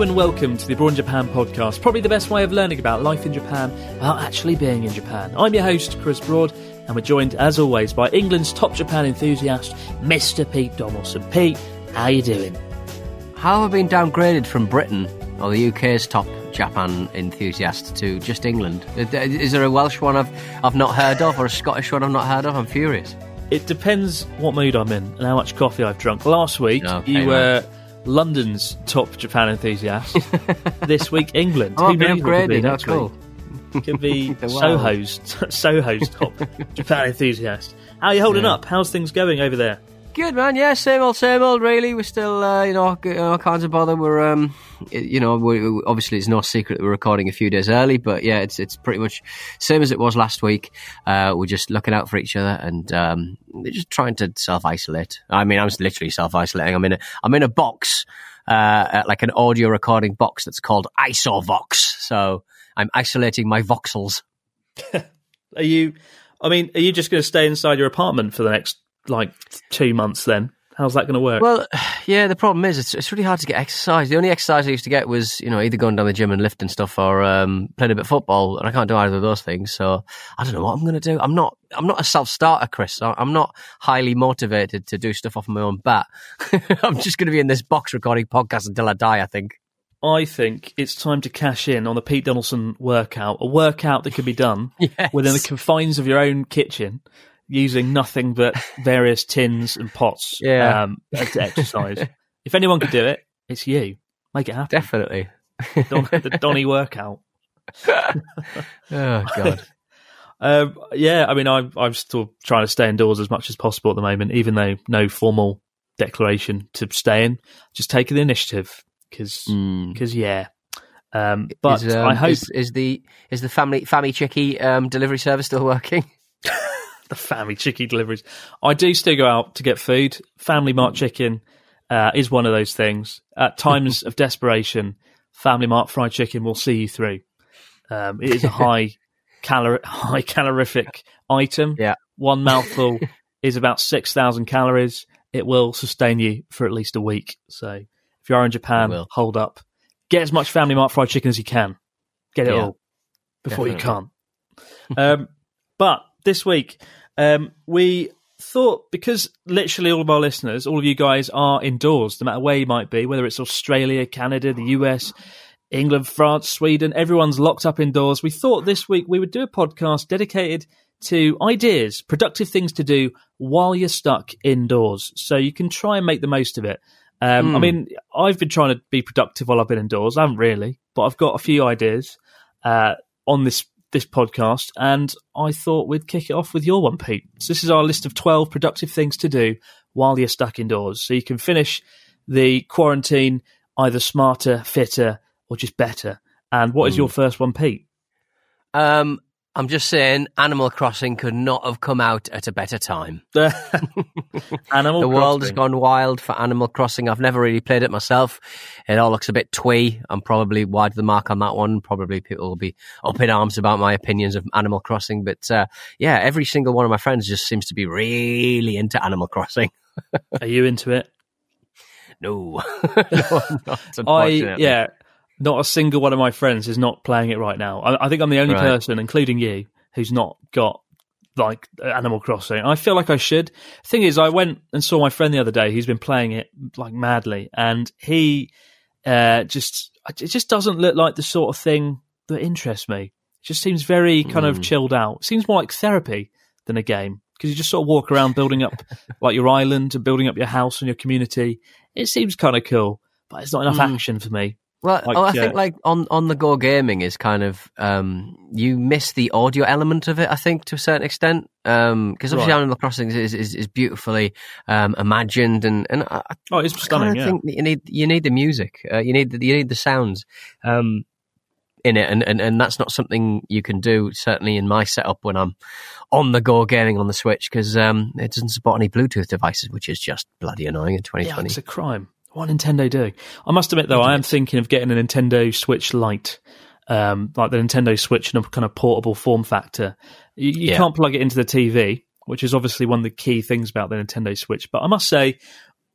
Hello and welcome to the Abroad in Japan podcast, probably the best way of learning about life in Japan without actually being in Japan. I'm your host, Chris Broad, and we're joined, as always, by England's top Japan enthusiast, Mr. Pete Donaldson. Pete, how are you doing? How have I been downgraded from Britain or the UK's top Japan enthusiast to just England? Is there a Welsh one I've I've not heard of or a Scottish one I've not heard of? I'm furious. It depends what mood I'm in and how much coffee I've drunk. Last week, Okay, you right. London's top Japan enthusiast. this week, England. Oh, Who what could be next That's cool. week? Could be Soho's, Soho's top Japan enthusiast. How are you holding Yeah. up? How's things going over there? Good man, yeah, same old, same old. Really, we're still, uh, you know, all kinds of bother. We're, um, you know, we obviously it's no secret that we're recording a few days early, but yeah, it's it's pretty much same as it was last week. Uh, we're just looking out for each other and um, just trying to self isolate. I mean, I'm literally self isolating. I'm in a I'm in a box, uh, like an audio recording box that's called IsoVox. So I'm isolating my voxels. Are you? I mean, are you just going to stay inside your apartment for the next like two months? Then how's that going to work? Well, yeah, the problem is it's, it's really hard to get exercise. The only exercise I used to get was, you know, either going down the gym and lifting stuff or um, playing a bit of football, and I can't do either of those things. So I don't know what I'm going to do. I'm not, I'm not a self-starter, Chris. I'm not highly motivated to do stuff off my own bat. I'm just going to be in this box recording podcast until I die. I think. I think it's time to cash in on the Pete Donaldson workout, a workout that can be done Yes. within the confines of your own kitchen, using nothing but various tins and pots Yeah. um, to exercise. if anyone could do it, it's you. Make it happen. Definitely. Don, the Donny workout. Oh God. Um, yeah, I mean, I'm I'm still trying to stay indoors as much as possible at the moment, even though no formal declaration to stay in. Just taking the initiative because Mm. yeah. Um, but is, um, I hope is, is the is the family family chicky um, delivery service still working? The family chicken deliveries. I do still go out to get food. Family Mart chicken uh, is one of those things. At times of desperation, Family Mart fried chicken will see you through. Um, it is a high calor high calorific item. Yeah. One mouthful is about six thousand calories. It will sustain you for at least a week. So if you are in Japan, hold up. Get as much Family Mart fried chicken as you can. Get it Yeah. all before you can't. um, but this week, um, we thought because literally all of our listeners, all of you guys are indoors, no matter where you might be, whether it's Australia, Canada, the US, England, France, Sweden, everyone's locked up indoors. We thought this week we would do a podcast dedicated to ideas, productive things to do while you're stuck indoors. So you can try and make the most of it. Um, I Hmm. mean, I've been trying to be productive while I've been indoors. I haven't really, but I've got a few ideas uh, on this this podcast, and I thought we'd kick it off with your one, Pete. So this is our list of twelve productive things to do while you're stuck indoors, so you can finish the quarantine either smarter, fitter, or just better. And what is your first one, Pete? Um, I'm just saying, Animal Crossing could not have come out at a better time. Animal the world has gone wild for Animal Crossing. I've never really played it myself. It all looks a bit twee. I'm probably wide of the mark on that one. Probably people will be up in arms about my opinions of Animal Crossing. But uh, yeah, every single one of my friends just seems to be really into Animal Crossing. Are you into it? No, no not, I yeah, not a single one of my friends is not playing it right now. I, I think I'm the only Right. person, including you, who's not got like Animal Crossing. I feel like I should. Thing is, I went and saw my friend the other day. He's been playing it like madly, and he uh, just it just doesn't look like the sort of thing that interests me. It just seems very kind of chilled out. It seems more like therapy than a game because you just sort of walk around building up like your island and building up your house and your community. It seems kind of cool, but it's not enough action for me. Well, Like, I think uh, like on on the go gaming is kind of um, you miss the audio element of it. I think to a certain extent because obviously Right. Animal Crossing is is, is beautifully um, imagined and and I, I Oh, it's stunning. of Yeah. think you need you need the music, uh, you need the, you need the sounds um, in it, and, and and that's not something you can do certainly in my setup when I'm on the go gaming on the Switch because um, it doesn't support any Bluetooth devices, which is just bloody annoying in Yeah, 2020. it's a crime. What Nintendo do? I must admit, though, I am thinking of getting a Nintendo Switch Lite, um, like the Nintendo Switch in a kind of portable form factor. You, you Yeah. can't plug it into the TV, which is obviously one of the key things about the Nintendo Switch. But I must say,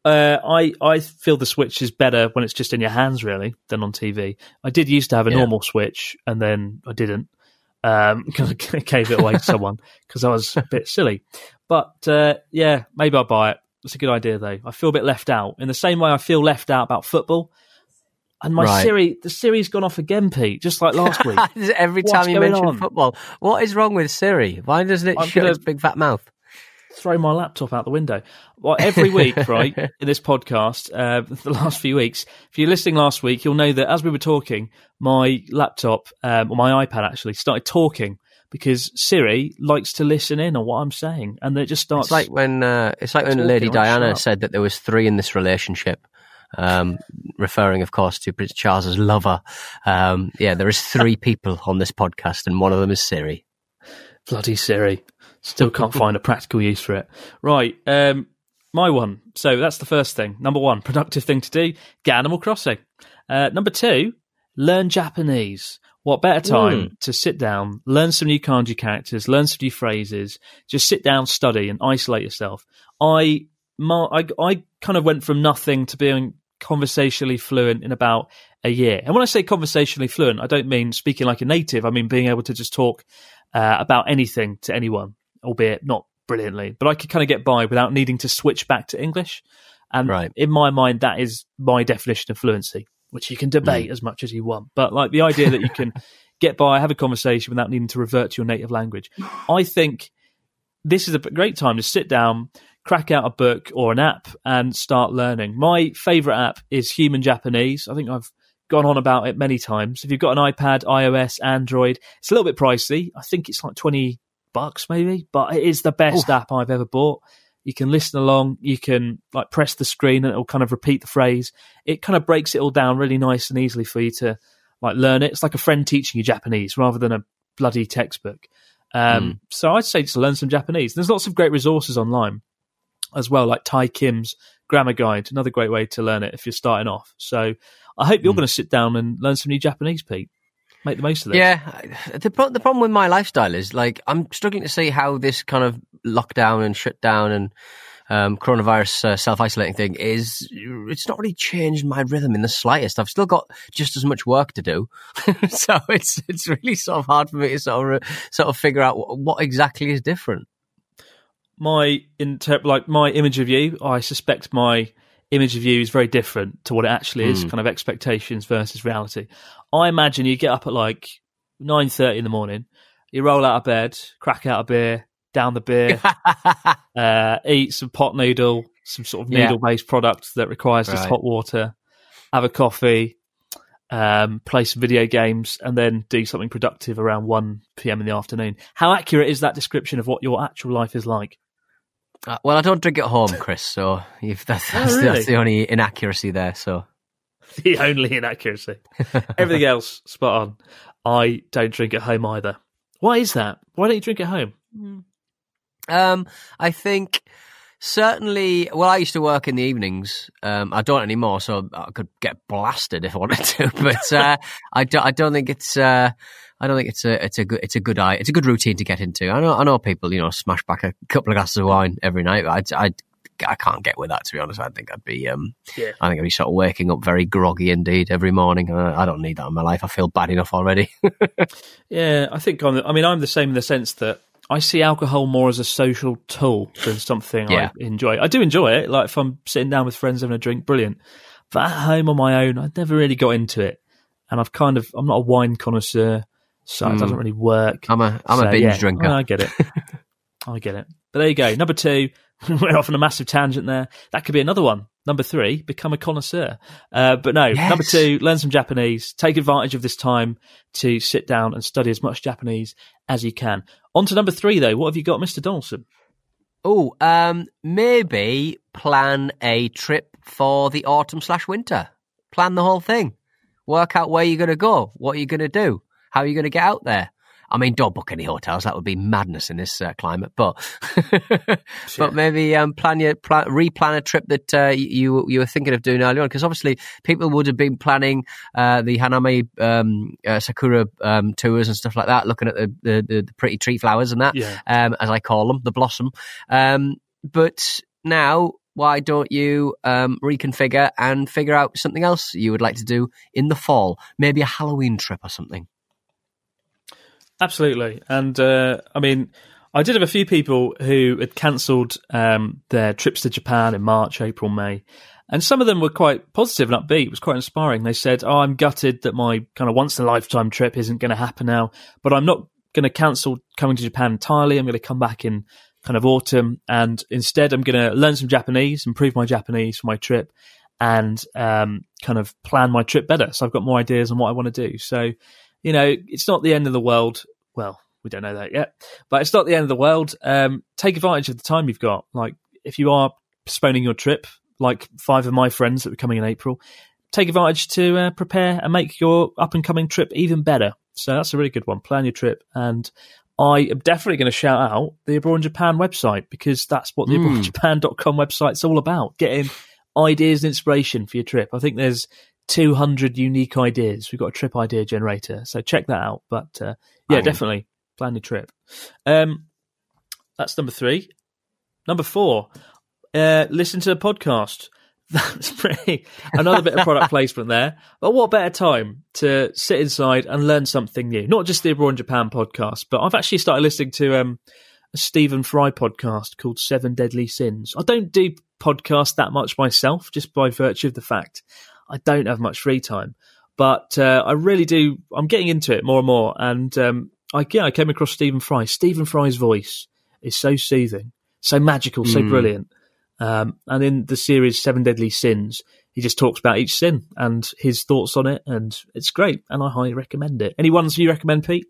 uh, I I feel the Switch is better when it's just in your hands, really, than on TV. I did used to have a Yeah. normal Switch, and then I didn't. Um, 'cause I gave it away to someone because I was a bit silly. But uh, yeah, maybe I'll buy it. It's a good idea, though. I feel a bit left out in the same way I feel left out about football. And my Right. Siri, the Siri's gone off again, Pete, just like last week. Every What's time you mention on? football, what is wrong with Siri? Why doesn't it I'm shut its big fat mouth? throw my laptop out the window. Well, every week, right, in this podcast, uh, the last few weeks, if you're listening last week, you'll know that as we were talking, my laptop, um, or my iPad actually, started talking because Siri likes to listen in on what I'm saying. And it just starts. It's like when uh, it's like when Lady Diana said that there was three in this relationship, um, referring, of course, to Prince Charles's lover. Um, yeah, there is three people on this podcast, and one of them is Siri. Bloody Siri. Still can't find a practical use for it. Right. Um, my one. So that's the first thing. Number one, productive thing to do, get Animal Crossing. Uh, number two, learn Japanese. What better time to sit down, learn some new kanji characters, learn some new phrases, just sit down, study, and isolate yourself. I, my, I, I kind of went from nothing to being conversationally fluent in about a year. And when I say conversationally fluent, I don't mean speaking like a native. I mean being able to just talk uh, about anything to anyone, albeit not brilliantly. But I could kind of get by without needing to switch back to English. And Right. in my mind, that is my definition of fluency, which you can debate mm. as much as you want. But like the idea that you can get by, have a conversation without needing to revert to your native language, I think this is a great time to sit down, crack out a book or an app, and start learning. My favorite app is Human Japanese. I think I've gone on about it many times. If you've got an iPad, iOS, Android, it's a little bit pricey. I think it's like 20 bucks maybe, but it is the best app I've ever bought. You can listen along, you can like press the screen and it'll kind of repeat the phrase. It kind of breaks it all down really nice and easily for you to like learn it. It's like a friend teaching you Japanese rather than a bloody textbook. Um, So I'd say just learn some Japanese. There's lots of great resources online as well, like Tae Kim's Grammar Guide, another great way to learn it if you're starting off. So I hope you're going to sit down and learn some new Japanese, Pete. Make the most of it. Yeah, the pro- the problem with my lifestyle is like I'm struggling to see how this kind of lockdown and shutdown and um, coronavirus uh, self isolating thing is. It's not really changed my rhythm in the slightest. I've still got just as much work to do, so it's it's really sort of hard for me to sort of sort of figure out what, what exactly is different. my inter- like my image of you, I suspect my image of you is very different to what it actually is. Kind of expectations versus reality. I imagine you get up at like nine thirty in the morning, you roll out of bed, crack out a beer, down the beer, uh, eat some pot noodle, some sort of Yeah. noodle based product that requires just hot water, have a coffee. Um, play some video games and then do something productive around 1 p.m. in the afternoon. How accurate is that description of what your actual life is like? Uh, well, I don't drink at home, Chris, so if that's, that's, Oh, really? that's the only inaccuracy there. So the only inaccuracy. Everything else, spot on. I don't drink at home either. Why is that? Why don't you drink at home? Um, I think certainly. Well, I used to work in the evenings. Um, I don't anymore, so I could get blasted if I wanted to. But uh, I don't. I don't think it's. Uh, I don't think it's a. It's a good. It's a good. eye. It's a good routine to get into. I know. I know people. You know, smash back a couple of glasses of wine every night. I. I I can't get with that to be honest. I think I'd be um, Yeah. I think I'd be sort of waking up very groggy indeed every morning. Uh, I don't need that in my life. I feel bad enough already. Yeah, I think I'm. I mean, I'm the same in the sense that I see alcohol more as a social tool than something Yeah. I enjoy. I do enjoy it. Like if I'm sitting down with friends having a drink, brilliant. But at home on my own, I never really got into it, and I've kind of. I'm not a wine connoisseur, so it doesn't really work. Hmm. I'm a I'm So, a binge yeah, drinker. I get it. I get it. But there you go. Number two, went off on a massive tangent there. That could be another one. Number three, become a connoisseur. Uh, but no, Yes. number two, learn some Japanese. Take advantage of this time to sit down and study as much Japanese as you can. On to number three, though. What have you got, Mr. Donaldson? Oh, um, maybe plan a trip for the autumn slash winter. Plan the whole thing. Work out where you're going to go, what you're going to do, how you're going to get out there. I mean, don't book any hotels. That would be madness in this uh, climate. But, but maybe um, plan your plan, replan a trip that uh, you you were thinking of doing earlier on. Because obviously, people would have been planning uh, the Hanami um, uh, Sakura um, tours and stuff like that, looking at the, the, the, the pretty tree flowers and that Yeah. um, as I call them, the blossom. Um, but now, why don't you um, reconfigure and figure out something else you would like to do in the fall? Maybe a Halloween trip or something. Absolutely. And uh, I mean, I did have a few people who had cancelled um, their trips to Japan in March, April, May. And some of them were quite positive and upbeat. It was quite inspiring. They said, Oh, I'm gutted that my kind of once in a lifetime trip isn't going to happen now, but I'm not going to cancel coming to Japan entirely. I'm going to come back in kind of autumn. And instead, I'm going to learn some Japanese, improve my Japanese for my trip, and um, kind of plan my trip better. So I've got more ideas on what I want to do. So, you know, it's not the end of the world. Well, we don't know that yet, but it's not the end of the world. Um, take advantage of the time you've got. Like, if you are postponing your trip, like five of my friends that were coming in April, take advantage to uh, prepare and make your up and coming trip even better. So that's a really good one. Plan your trip. And I am definitely going to shout out the Abroad in Japan website because that's what the abroadinjapan.com website's all about. Getting ideas and inspiration for your trip. I think there's 200 unique ideas. We've got a trip idea generator. So check that out. But uh, yeah, definitely plan your trip. Um, that's number three. Number four, uh, listen to a podcast. That's pretty another bit of product placement there. But what better time to sit inside and learn something new? Not just the Abroad in Japan podcast, but I've actually started listening to um, a Stephen Fry podcast called Seven Deadly Sins. I don't do podcasts that much myself, just by virtue of the fact I don't have much free time. But uh, I really do. I'm getting into it more and more, and um, I yeah, I came across Stephen Fry. Stephen Fry's voice is so soothing, so magical, so brilliant. Um, and in the series Seven Deadly Sins, he just talks about each sin and his thoughts on it, and it's great. And I highly recommend it. Any ones you recommend, Pete?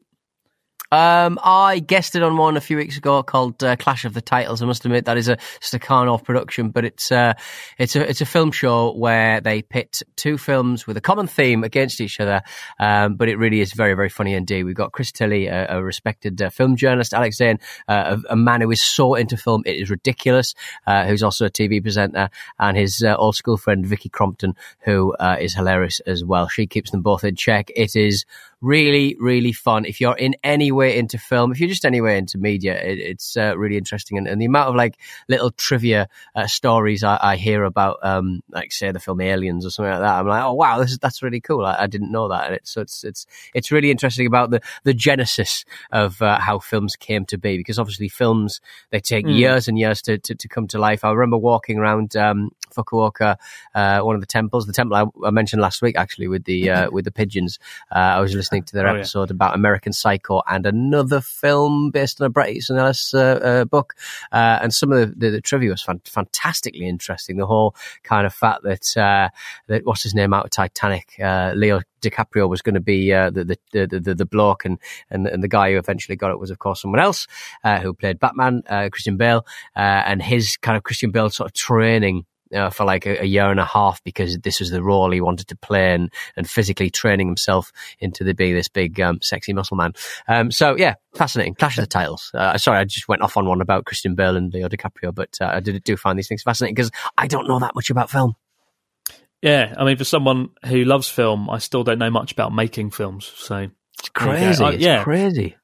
Um, I guested on one a few weeks ago called uh, Clash of the Titles. I must admit that is a Stakhanov production, but it's uh, it's a it's a film show where they pit two films with a common theme against each other. Um, but it really is very very funny indeed. We've got Chris Tilly, a, a respected uh, film journalist, Alex Zane, uh, a, a man who is so into film it is ridiculous, uh, who's also a TV presenter, and his uh, old school friend Vicky Crompton, who is hilarious as well. She keeps them both in check. It is really really fun. If you're in any way into film if you're just any way into media it, it's uh, really interesting. And, and the amount of like little trivia uh, stories I, I hear about um like say the film aliens or something like that i'm like oh wow this is that's really cool. I, I didn't know that. And it's so it's it's it's really interesting about the the genesis of uh, how films came to be. Because obviously films they take years and years to, to to come to life. I remember walking around um fukuoka uh one of the temples the temple i, I mentioned last week actually with the uh, with the pigeons. Uh, i was listening to their Oh, yeah. episode about American Psycho and another film based on a Bret Easton Ellis uh, uh, book. Uh, and some of the, the, the trivia was fan- fantastically interesting. The whole kind of fact that uh, that what's his name out of Titanic, uh, Leo DiCaprio was going to be uh, the, the, the the the bloke, and, and and the guy who eventually got it was of course someone else uh, who played Batman, uh, Christian Bale, uh, and his kind of Christian Bale sort of training uh, for like a, a year and a half because this was the role he wanted to play and, and physically training himself into the being this big um, sexy muscle man. Um, so yeah, fascinating. Clash of the Titles. Uh, sorry, I just went off on one about Christian Bale and Leo DiCaprio, but uh, I did, do find these things fascinating because I don't know that much about film. Yeah, I mean, for someone who loves film, I still don't know much about making films. So It's crazy. Uh, it's yeah. crazy.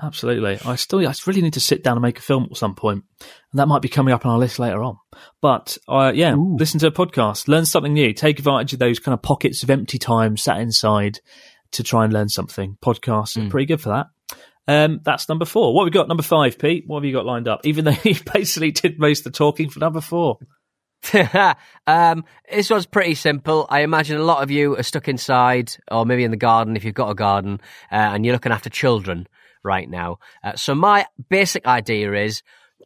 Absolutely. I still, I really need to sit down and make a film at some point. and that might be coming up on our list later on. But uh, yeah, Ooh. listen to a podcast, learn something new, take advantage of those kind of pockets of empty time sat inside to try and learn something. Podcasts are Mm. pretty good for that. Um, that's number four. What have we got? Number five, Pete. What have you got lined up? Even though you basically did most of the talking for number four. um, this one's pretty simple. I imagine a lot of you are stuck inside, or maybe in the garden if you've got a garden, uh, and you're looking after children right now. Uh, so my basic idea is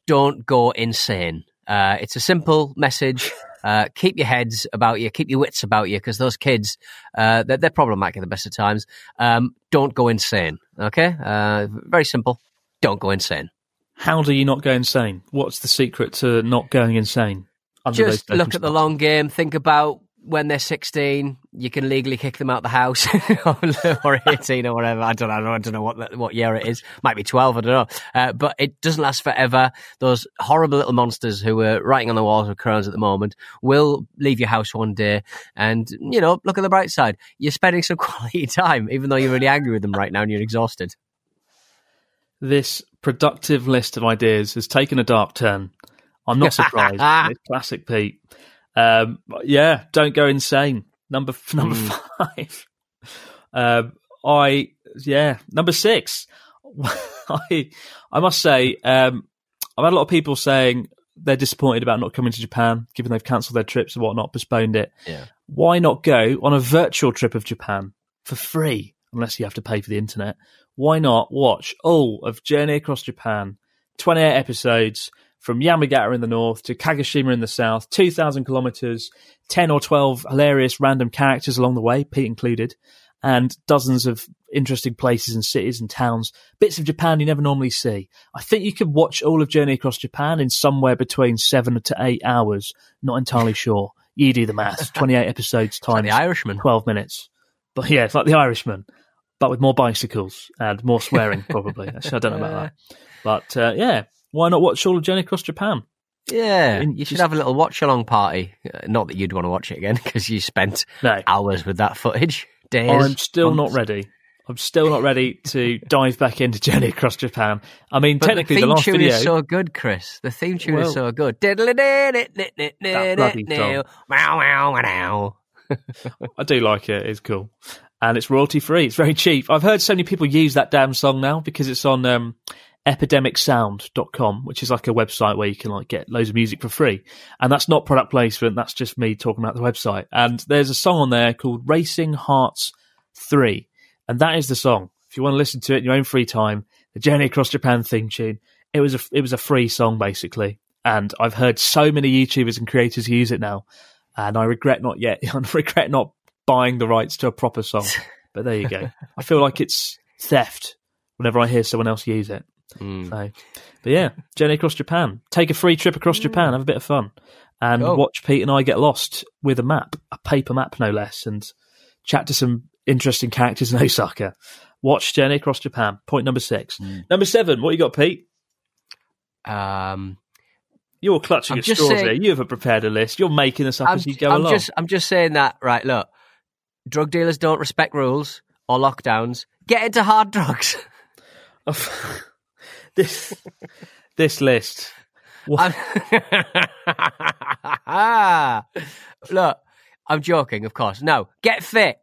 don't go insane. Uh, it's a simple message. Uh, keep your heads about you, keep your wits about you, because those kids, uh, they're, they're problematic at the best of times. Um, don't go insane. Okay, uh, very simple. Don't go insane. How do you not go insane? What's the secret to not going insane? just look at the long game. Think about when they're 16, you can legally kick them out the house, or 18 or whatever. I don't know. I don't know what what year it is. Might be 12. I don't know. Uh, but it doesn't last forever. Those horrible little monsters who are writing on the walls with crayons at the moment will leave your house one day. And you know, look at the bright side. You're spending some quality time, even though you're really angry with them right now and you're exhausted. This productive list of ideas has taken a dark turn. I'm not surprised. it's classic Pete. Um, yeah, don't go insane. Number number five. Um, I yeah, number six. I I must say, um, I've had a lot of people saying they're disappointed about not coming to Japan, given they've cancelled their trips and whatnot, postponed it. Yeah. Why not go on a virtual trip of Japan for free, unless you have to pay for the internet? Why not watch all of Journey Across Japan, 28 episodes from Yamagata in the north to Kagoshima in the south, 2,000 kilometers, 10 or 12 hilarious random characters along the way, Pete included, and dozens of interesting places and cities and towns, bits of Japan you never normally see. I think you could watch all of Journey Across Japan in somewhere between seven to eight hours. Not entirely sure. You do the math. 28 episodes Like times the Irishman. 12 minutes. But yeah, it's like the Irishman, but with more bicycles and more swearing, probably. Actually, I don't know about that. But uh, yeah, why not watch all of Journey Across Japan? Yeah, In- you should just- have a little watch along party. Uh, not that you'd want to watch it again because you spent No, hours with that footage. Days. I'm still not ready. I'm still not ready to dive back into Journey Across Japan. I mean, But technically, the the, theme last tune video. is so good, Chris. The theme tune Well- is so good. That bloody song. I do like it. It's cool. And it's royalty free. It's very cheap. I've heard so many people use that damn song now because it's on um, epidemicsound.com, which is like a website where you can like get loads of music for free. And that's not product placement. That's just me talking about the website. And there's a song on there called Racing Hearts 3. And that is the song. If you want to listen to it in your own free time, the Journey Across Japan theme tune, it was a, it was a free song basically. And I've heard so many YouTubers and creators use it now. And I regret not yet, I regret not buying the rights to a proper song. But there you go. I feel like it's theft whenever I hear someone else use it. Mm. So, but yeah, Journey across Japan. Take a free trip across Japan. Have a bit of fun, and Go. watch Pete and I get lost with a map, a paper map no less, and chat to some interesting characters in Osaka. Watch Journey across Japan. Point number six. Number seven. What you got, Pete? Um, You're clutching I'm at straws saying- here. You haven't prepared a list. You're making this up I'm, as you go I'm along. just, I'm just saying that. Right, look, drug dealers don't respect rules or lockdowns. Get into hard drugs. this this list. What- I'm- Look, I'm joking, of course. No, get fit.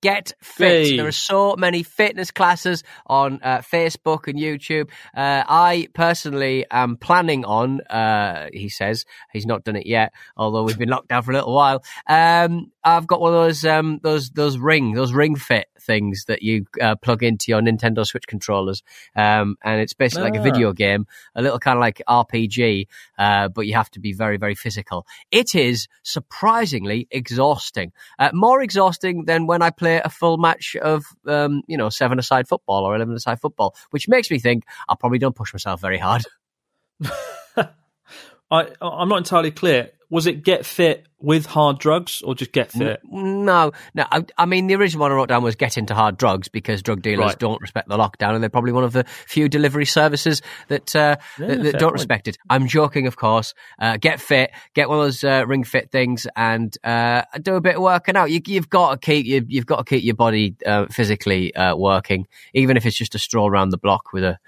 Get fit. Hey. There are so many fitness classes on uh, Facebook and YouTube. Uh, I personally am planning on, uh, he says, he's not done it yet, although we've been locked down for a little while. Um, I've got one of those, um, those, those ring, those ring fit things that you uh, plug into your Nintendo Switch controllers. Um, and it's basically like a Ah. video game, a little kind of like RPG, uh, but you have to be very, very physical. It is surprisingly exhausting. Uh, more exhausting than when I play a full match of, um, you know, seven aside football or 11 aside football, which makes me think I probably don't push myself very hard. I I'm not entirely clear. Was it get fit with hard drugs or just get fit? No, no. I, I, mean, the original one I wrote down was get into hard drugs because drug dealers right. don't respect the lockdown, and they're probably one of the few delivery services that uh, yeah, that, that don't point. respect it. I'm joking, of course. Uh, get fit, get one of those uh, ring fit things, and uh, do a bit of working out. You, have got to keep you, have got to keep your body uh, physically uh, working, even if it's just a stroll around the block with a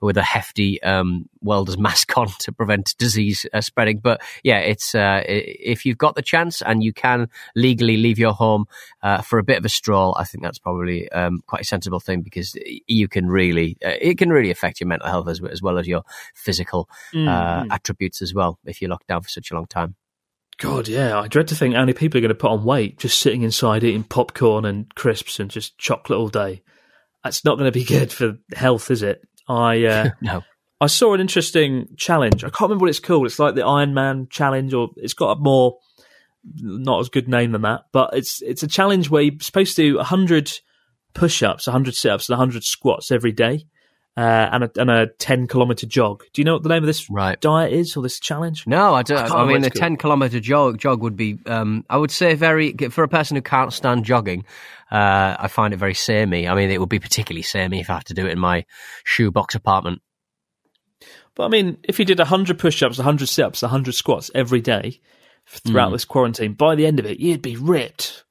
with a hefty um, welder's mask on to prevent disease spreading. But yeah, it's if you've got the chance and you can legally leave your home uh, for a bit of a stroll, I think that's probably um, quite a sensible thing because you can really uh, it can really affect your mental health as, as well as your physical uh, mm. attributes as well if you're locked down for such a long time. God, yeah, I dread to think how many people are going to put on weight just sitting inside eating popcorn and crisps and just chocolate all day. That's not going to be good for health, is it? I uh, no. I saw an interesting challenge. I can't remember what it's called. It's like the Iron Man challenge, or it's got a more not as good name than that, but it's it's a challenge where you're supposed to do hundred push-ups, hundred sit-ups, and hundred squats every day, uh, and a and a ten kilometer jog. Do you know what the name of this right. diet is or this challenge? No, I don't. I, I mean, a ten kilometer jog jog would be, um, I would say, very for a person who can't stand jogging. Uh, I find it very samey. I mean, it would be particularly samey if I have to do it in my shoebox apartment. But I mean, if you did 100 push ups, 100 sit ups, 100 squats every day, throughout mm. this quarantine, by the end of it, you'd be ripped.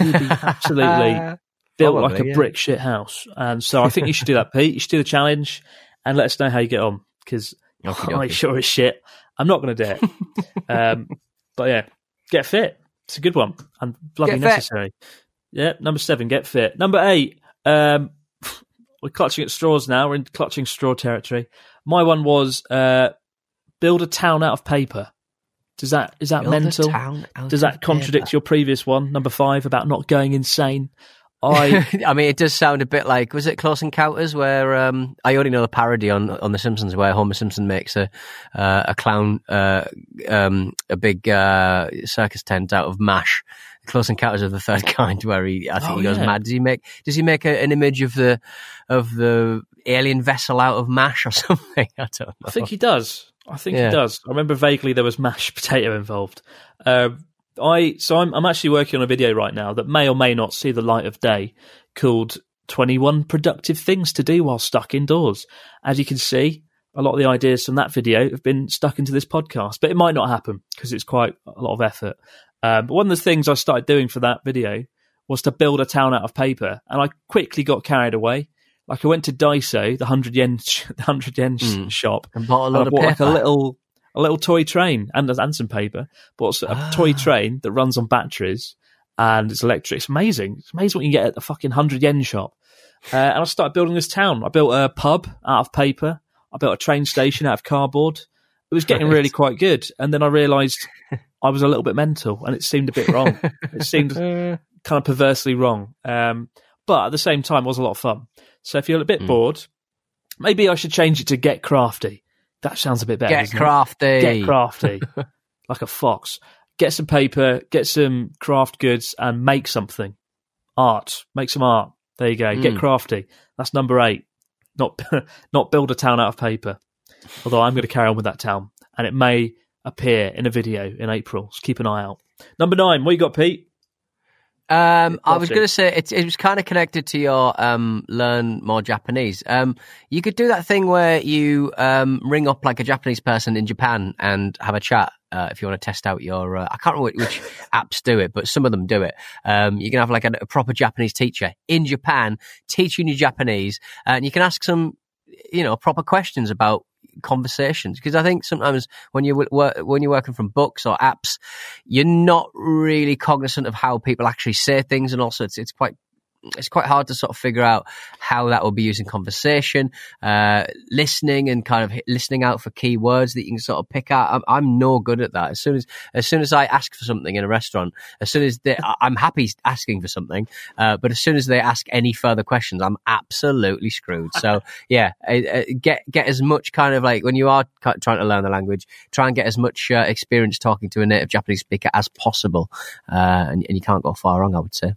You'd be absolutely built Probably, like a yeah. brick shit house. And so I think you should do that, Pete. You should do the challenge and let us know how you get on because I sure as shit I'm not going to do it. um, but yeah, get fit. It's a good one and bloody necessary. Yeah, number seven, get fit. Number eight, um, we're clutching at straws now. We're in clutching straw territory. My one was uh, build a town out of paper. Does that is that mental? Does that contradict your previous one, number five, about not going insane? I I mean, it does sound a bit like was it Close Encounters where um, I only know the parody on on The Simpsons where Homer Simpson makes a uh, a clown uh, um, a big uh, circus tent out of mash. Close Encounters of the Third Kind, where he I think oh, he goes yeah. mad. Does he make Does he make a, an image of the of the alien vessel out of mash or something? I don't know. I think he does. I think yeah. it does. I remember vaguely there was mashed potato involved. Uh, I so I'm I'm actually working on a video right now that may or may not see the light of day, called 21 productive things to do while stuck indoors. As you can see, a lot of the ideas from that video have been stuck into this podcast, but it might not happen because it's quite a lot of effort. Um, but one of the things I started doing for that video was to build a town out of paper, and I quickly got carried away. Like I went to Daiso, the hundred yen, the hundred yen mm. shop, and bought a lot of paper. Like a little, a little toy train and and some paper. Bought a ah. toy train that runs on batteries and it's electric. It's amazing. It's amazing what you can get at the fucking hundred yen shop. Uh, and I started building this town. I built a pub out of paper. I built a train station out of cardboard. It was getting right. really quite good. And then I realised I was a little bit mental, and it seemed a bit wrong. it seemed kind of perversely wrong. Um, but at the same time, it was a lot of fun. So if you're a bit mm. bored, maybe I should change it to get crafty. That sounds a bit better. Get crafty. It? Get crafty. like a fox. Get some paper, get some craft goods, and make something. Art. Make some art. There you go. Mm. Get hmm. crafty. That's number eight. Not not build a town out of paper. Although I'm going to carry on with that town, and it may appear in a video in April. So keep an eye out. Number nine. What you got, Pete? Um, I was going to say it, it was kind of connected to your um, learn more Japanese. Um, you could do that thing where you um, ring up like a Japanese person in Japan and have a chat. Uh, if you want to test out your, uh, I can't remember which apps do it, but some of them do it. Um, you can have like a, a, proper Japanese teacher in Japan teaching you Japanese, and you can ask some, you know, proper questions about conversations. Because I think sometimes when you work when you're working from books or apps, you're not really cognizant of how people actually say things, and also it's it's quite it's quite hard to sort of figure out how that will be used in conversation, uh, listening and kind of listening out for key words that you can sort of pick out. I'm, I'm, no good at that. As soon as, as soon as I ask for something in a restaurant, as soon as they, I'm happy asking for something, uh, but as soon as they ask any further questions, I'm absolutely screwed. So yeah, get, get as much kind of like when you are trying to learn the language, try and get as much uh, experience talking to a native Japanese speaker as possible. Uh, and, and you can't go far wrong, I would say.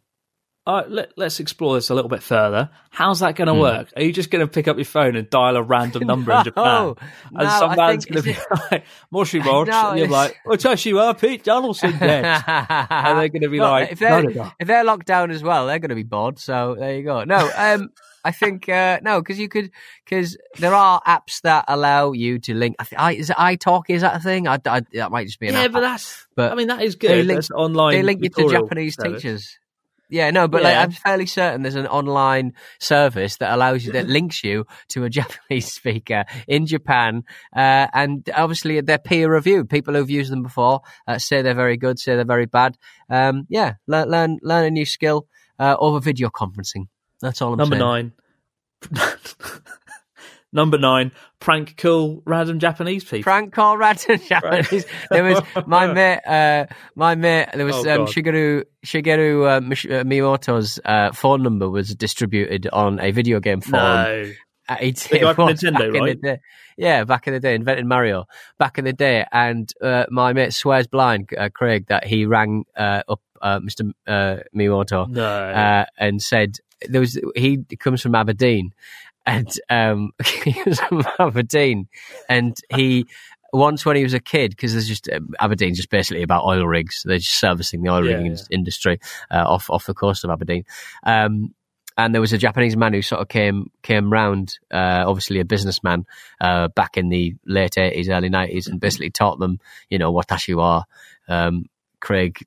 Uh, let, us explore this a little bit further. How's that going to work? Are you just going to pick up your phone and dial a random number in Japan? No, and no, some man's going to be like, Moshi Watch, No, and you're it's- like, oh, Tashiwa, Pete Donaldson dead. and they're going to be Look, like, if they're, no, no. if they're locked down as well, they're going to be bored. So there you go. No, um, I think uh, no, because you could because there are apps that allow you to link. I, th- I is it iTalk? Is that a thing? I, I, that might just be an yeah, app. but that's, But I mean, that is they good. link- online. they link you to Japanese service. teachers. Yeah, no, but like I'm fairly certain there's an online service that allows you that links you to a Japanese speaker in Japan, uh, and obviously they're peer reviewed. People who've used them before uh, say they're very good, say they're very bad. Um, yeah, learn learn learn a new skill uh, over video conferencing. That's all I'm Number saying. nine. Number nine, prank call random Japanese people. Prank call random Japanese. There was my mate, uh, my mate. There was Oh, um, Shigeru Shigeru uh, Mish- uh, Miyamoto's uh, phone number was distributed on a video game forum. no. Uh, he The guy from Nintendo, back in the right? day. Yeah, back in the day, invented Mario back in the day, and uh, my mate swears blind, uh, Craig, that he rang uh, up uh, Mr. Uh, Miyamoto No. uh, and said there was he comes from Aberdeen, and um, he was from Aberdeen, and he once when he was a kid because there's just um, Aberdeen's just basically about oil rigs. They're just servicing the oil Yeah, rigging yeah. industry uh, off off the coast of Aberdeen. Um, and there was a Japanese man who sort of came came round, uh, obviously a businessman, uh, back in the late eighties, early nineties, and basically taught them, you know, watashi wa, um, Craig,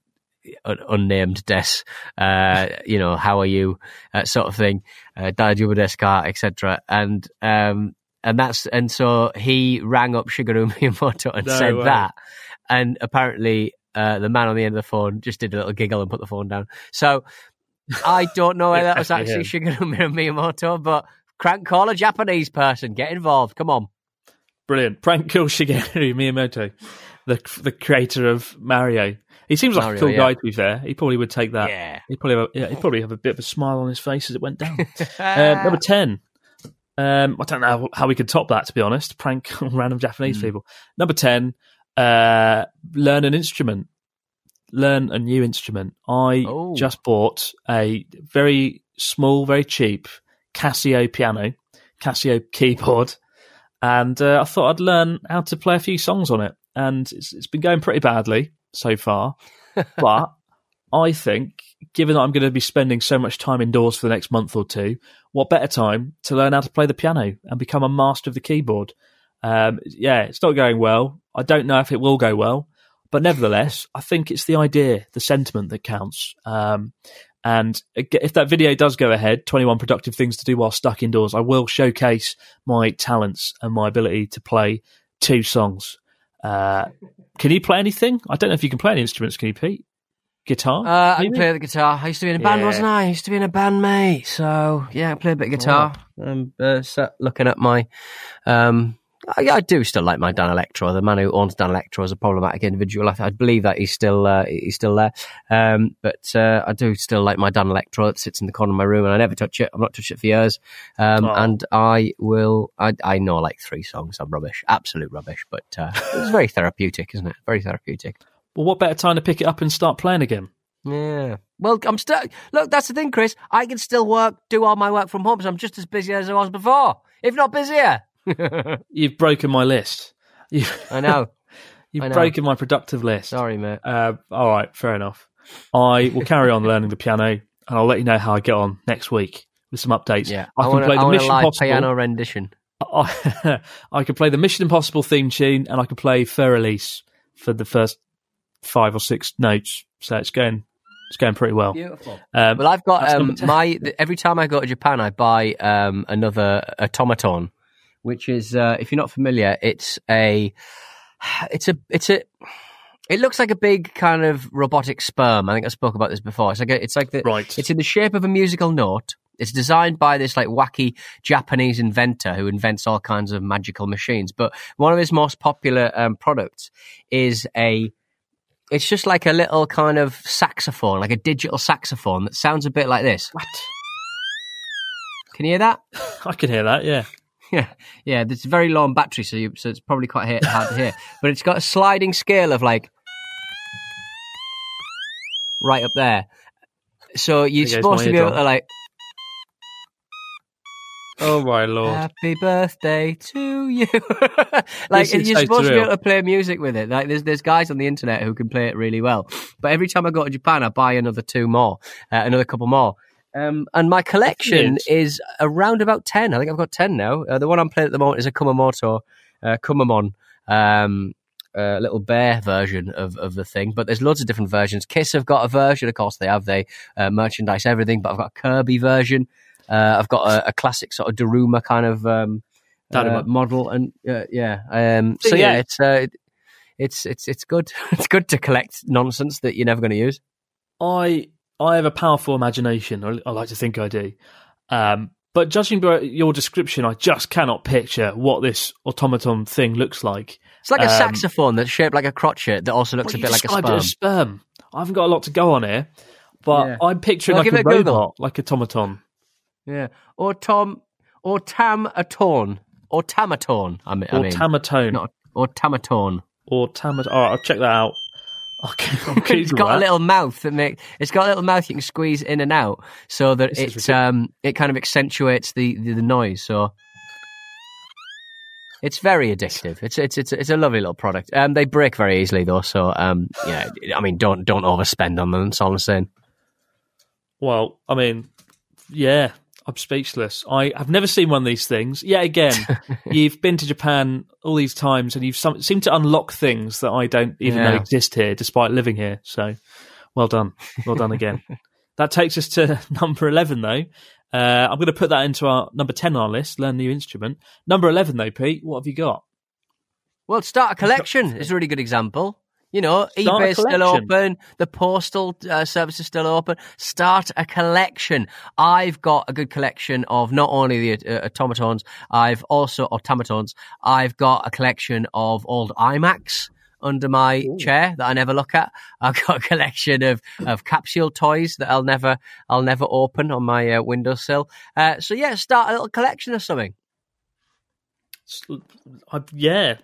unnamed des, uh, you know, how are you, uh, sort of thing, uh, desu ka, etc. And um, and that's and so he rang up Shigeru Miyamoto and No said way. that, and apparently. Uh, the man on the end of the phone just did a little giggle and put the phone down. So I don't know whether that was actually Shigeru Miyamoto, but crank call a Japanese person. Get involved. Come on. Brilliant. Prank cool Shigeru Miyamoto, the the creator of Mario. He seems like Mario, a cool yeah. guy, to be fair. He probably would take that. Yeah. He'd probably have a, yeah, he'd probably have a bit of a smile on his face as it went down. Uh, number 10. Um, I don't know how we could top that, to be honest. Prank on random Japanese Hmm. people. Number 10, uh, learn an instrument. Learn a new instrument. I Oh. just bought a very small, very cheap Casio piano, Casio keyboard, and uh, I thought I'd learn how to play a few songs on it. And it's, it's been going pretty badly so far. but I think, given that I'm going to be spending so much time indoors for the next month or two, what better time to learn how to play the piano and become a master of the keyboard? Um, yeah, it's not going well. I don't know if it will go well, but nevertheless, I think it's the idea, the sentiment that counts. Um, and if that video does go ahead, 21 productive things to do while stuck indoors, I will showcase my talents and my ability to play two songs. Uh, can you play anything? I don't know if you can play any instruments. Can you, Pete? Guitar? Uh, I can play the guitar. I used to be in a band, Yeah. wasn't I? I used to be in a band, mate. So yeah, I play a bit of guitar. I'm uh, sat looking at my. Um, I, I do still like my Danelectro. The man who owns Danelectro is a problematic individual. I, I believe that he's still uh, he's still there. Um, but uh, I do still like my Danelectro. It sits in the corner of my room, and I never touch it. I've not touched it for years. Um, Oh. And I will. I, I know like three songs. I'm rubbish, absolute rubbish. But uh, it's very therapeutic, isn't it? Very therapeutic. well, what better time to pick it up and start playing again? Yeah. Well, I'm still. Look, that's the thing, Chris. I can still work, do all my work from home, so I'm just as busy as I was before, if not busier. You've broken my list. You've, I know. you've I know. broken my productive list. Sorry, mate. Uh, all right, fair enough. I will carry on learning the piano, and I'll let you know how I get on next week with some updates. Yeah, I, I, can want, play the want Mission Impossible. piano rendition. I, I can play the Mission Impossible theme tune, and I can play Für Elise for the first five or six notes. So it's going, it's going pretty well. Beautiful. Um, Well, I've got um, my every time I go to Japan, I buy um, another automaton, which is uh, if you're not familiar, it's a it's a it's a it looks like a big kind of robotic sperm. I think I spoke about this before. It's like a, it's like the Right. It's in the shape of a musical note. It's designed by this like wacky Japanese inventor who invents all kinds of magical machines. But one of his most popular um, products is a it's just like a little kind of saxophone, like a digital saxophone that sounds a bit like this. what? Can you hear that? I can hear that. Yeah. Yeah, yeah. It's very low on battery, so you, so it's probably quite hard hard to hear. But it's got a sliding scale of like right up there, So you're supposed my to be able eardrum. to like, Oh my lord! "Happy birthday to you." like This is you're so supposed to be surreal. able to play music with it. Like there's there's guys on the internet who can play it really well. But every time I go to Japan, I buy another two more, uh, another couple more. Um, and my collection is around about ten. I think I've got ten now. Uh, the one I'm playing at the moment is a Kumamoto, uh, Kumamon. Um, uh, little bear version of, of the thing, but there's loads of different versions. Kiss have got a version, of course they have they uh, merchandise everything, but I've got a Kirby version. Uh, I've got a, a classic sort of Daruma kind of um, uh, model, and uh, yeah, um, so yeah, is- it's uh, it's it's it's good. it's good to collect nonsense that you're never going to use. I I have a powerful imagination. I, I like to think I do. Um, but judging by your description, I just cannot picture what this automaton thing looks like. It's like a Um, saxophone that's shaped like a crotchet that also looks a bit like a sperm. as sperm. I haven't got a lot to go on here, but Yeah. I'm picturing Well, like a a robot, like a automaton. Yeah, or tom, or tamaton, or tamaton. I mean, I Or mean, tamatone. not or tamaton. Or tamat. All right, I'll check that out. Okay, it's got a little mouth that make it's got a little mouth you can squeeze in and out so that This is it um it kind of accentuates the, the the noise so. It's very addictive. It's it's it's, it's a lovely little product. Um they break very easily though so um yeah i mean don't don't overspend on them that's all i'm saying. Well, I mean, yeah, I'm speechless. I have never seen one of these things. Yet again, you've been to Japan all these times, and you've some, seemed to unlock things that I don't even know exist here, despite living here. So, well done, well done again. that takes us to number eleven, though. Uh, I'm going to put that into our number ten on our list. Learn new instrument. Number eleven, though, Pete. What have you got? well start a collection is a really good example you know Start ebay's still open the postal uh, service is still open start a collection i've got a good collection of not only the uh, automatons i've also automatons i've got a collection of old imacs under my chair that I never look at. I've got a collection of, of capsule toys that I'll never I'll never open on my uh, windowsill. Uh, so yeah, start a little collection or something. I, yeah,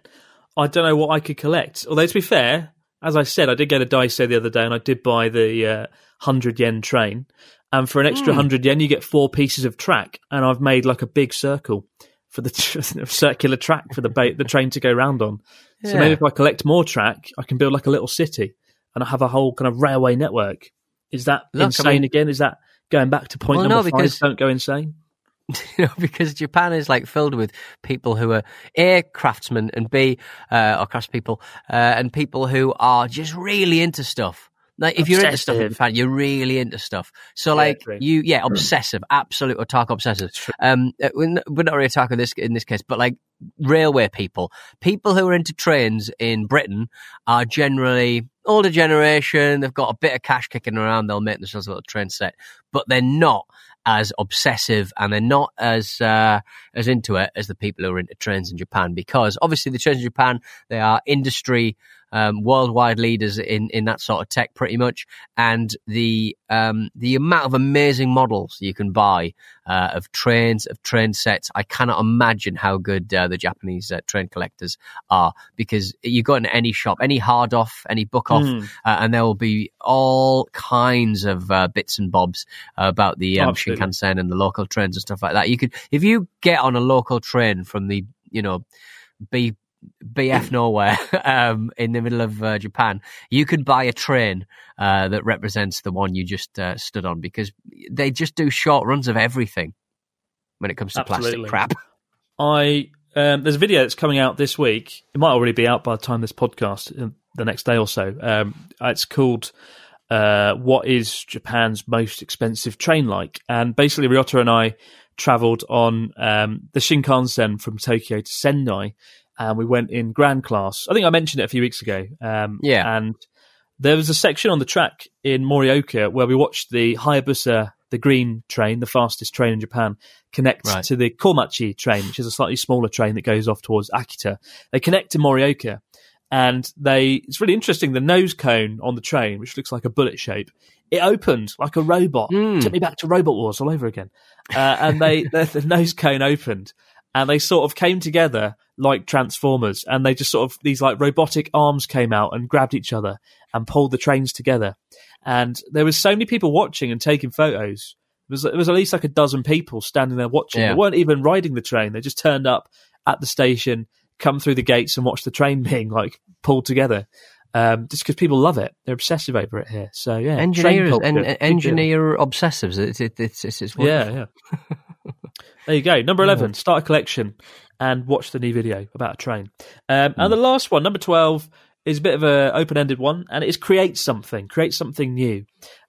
I don't know what I could collect. Although to be fair, as I said, I did get a Daiso the other day, and I did buy the uh, hundred yen train. And for an extra Hmm. hundred yen, you get four pieces of track, and I've made like a big circle for the circular track for the ba- the train to go round on. So Yeah. maybe if I collect more track, I can build like a little city, and I have a whole kind of railway network. Is that Look, I insane mean- again? Is that going back to point Well, number no, five? Don't go insane. you know, because Japan is like filled with people who are a craftsmen and b uh, or craftspeople uh, and people who are just really into stuff. Like if you're into stuff in. Japan, you're really into stuff. So like true. you, yeah, obsessive, absolute otaku obsessive. Um, uh, we're not we're not really otaku this in this case, but like railway people, people who are into trains in Britain are generally older generation. They've got a bit of cash kicking around. They'll make themselves a little train set, but they're not as obsessive and they're not as uh, as into it as the people who are into trains in Japan because obviously the trains in Japan they are industry um, worldwide leaders in, in that sort of tech pretty much and the um, the amount of amazing models you can buy uh, of trains of train sets I cannot imagine how good uh, the Japanese uh, train collectors are because you go into any shop any hard off any book off Mm. uh, and there will be all kinds of uh, bits and bobs about the um, Shinkansen and the local trains and stuff like that. You could, if you get on a local train from the, you know, B BF nowhere um, in the middle of uh, Japan, you could buy a train uh, that represents the one you just uh, stood on because they just do short runs of everything when it comes to Absolutely. plastic crap. I um, there's a video that's coming out this week. It might already be out by the time this podcast, uh, the next day or so. Um, it's called uh, "What is Japan's most expensive train like?" And basically, Ryota and I travelled on um, the Shinkansen from Tokyo to Sendai, and we went in grand class. I think I mentioned it a few weeks ago. Um, Yeah. and there was a section on the track in Morioka where we watched the Hayabusa, the green train, the fastest train in Japan, connect Right. to the Komachi train, which is a slightly smaller train that goes off towards Akita. They connect to Morioka, and they it's really interesting. The nose cone on the train, which looks like a bullet shape, it opened like a robot. Hmm. Took me back to Robot Wars all over again. Uh, and they the, the nose cone opened. And they sort of came together like Transformers, and they just sort of these like robotic arms came out and grabbed each other and pulled the trains together. And there was so many people watching and taking photos. It was, it was at least like a dozen people standing there watching. Yeah. They weren't even riding the train; they just turned up at the station, come through the gates, and watched the train being like pulled together. Um, just because people love it, they're obsessive over it here. So yeah, Engineers big engineer obsessives. It's it's it's, it's Yeah, yeah. there you go. Number 11, start a collection and watch the new video about a train. Um, And the last one, number 12, is a bit of a open-ended one, and it is create something, create something new.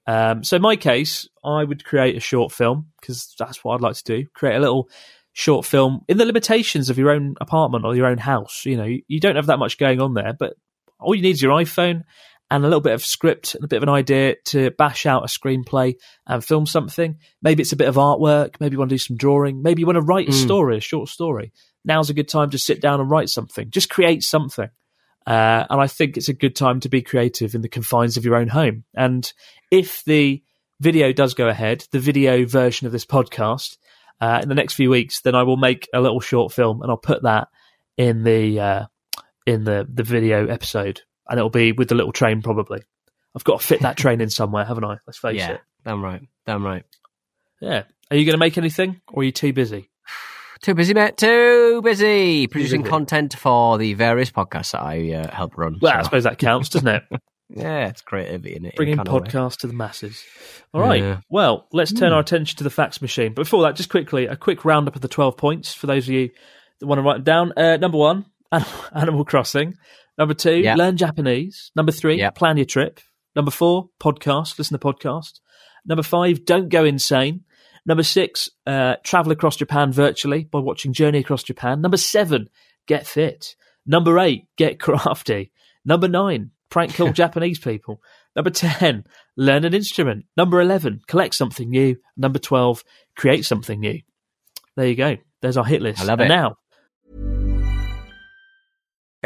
Um, so in my case, I would create a short film because that's what I'd like to do. Create a little short film in the limitations of your own apartment or your own house. You know, you, you don't have that much going on there, but all you need is your iPhone and a little bit of script and a bit of an idea to bash out a screenplay and film something. Maybe it's a bit of artwork. Maybe you want to do some drawing. Maybe you want to write a story, a short story. Now's a good time to sit down and write something. Just create something. Uh, and I think it's a good time to be creative in the confines of your own home. And if the video does go ahead, the video version of this podcast, uh, in the next few weeks, then I will make a little short film and I'll put that in the uh, in the the video episode, and it'll be with the little train probably. I've got to fit that train in somewhere, haven't I? Let's face yeah, it. damn right, damn right. Yeah. Are you going to make anything, or are you too busy? Too busy, mate. Too busy producing busy. content for the various podcasts that I uh, help run. Well, I suppose that counts, doesn't it? yeah, it's creativity in it. Bringing podcasts to the masses. All right. Yeah. Well, let's turn our attention to the fax machine. But before that, just quickly, a quick roundup of the 12 points for those of you that want to write them down. Uh, number one, Animal Crossing. Number two, Yeah. learn Japanese. Number three, Yeah. plan your trip. Number four, podcast. Listen to podcast. Number five, don't go insane. Number six, uh, travel across Japan virtually by watching Journey Across Japan. Number seven, get fit. Number eight, get crafty. Number nine, prank call Japanese people. Number 10, learn an instrument. Number 11, collect something new. Number 12, create something new. There you go. There's our hit list. I love and it. now,